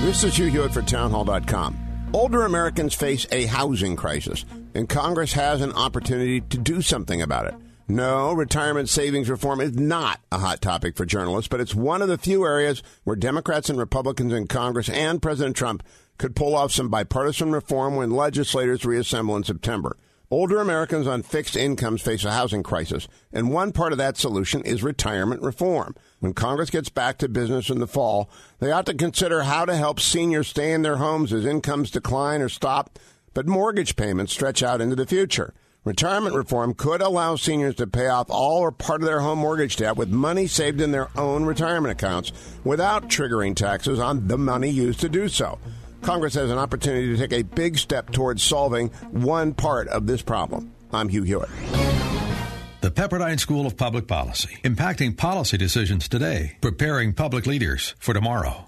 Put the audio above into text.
This is Hugh Hewitt for townhall.com. Older Americans face a housing crisis, and Congress has an opportunity to do something about it. No, retirement savings reform is not a hot topic for journalists, but it's one of the few areas where Democrats and Republicans in Congress and President Trump could pull off some bipartisan reform when legislators reassemble in September. Older Americans on fixed incomes face a housing crisis, and one part of that solution is retirement reform. When Congress gets back to business in the fall, they ought to consider how to help seniors stay in their homes as incomes decline or stop, but mortgage payments stretch out into the future. Retirement reform could allow seniors to pay off all or part of their home mortgage debt with money saved in their own retirement accounts without triggering taxes on the money used to do so. Congress has an opportunity to take a big step towards solving one part of this problem. I'm Hugh Hewitt. The Pepperdine School of Public Policy, impacting policy decisions today, preparing public leaders for tomorrow.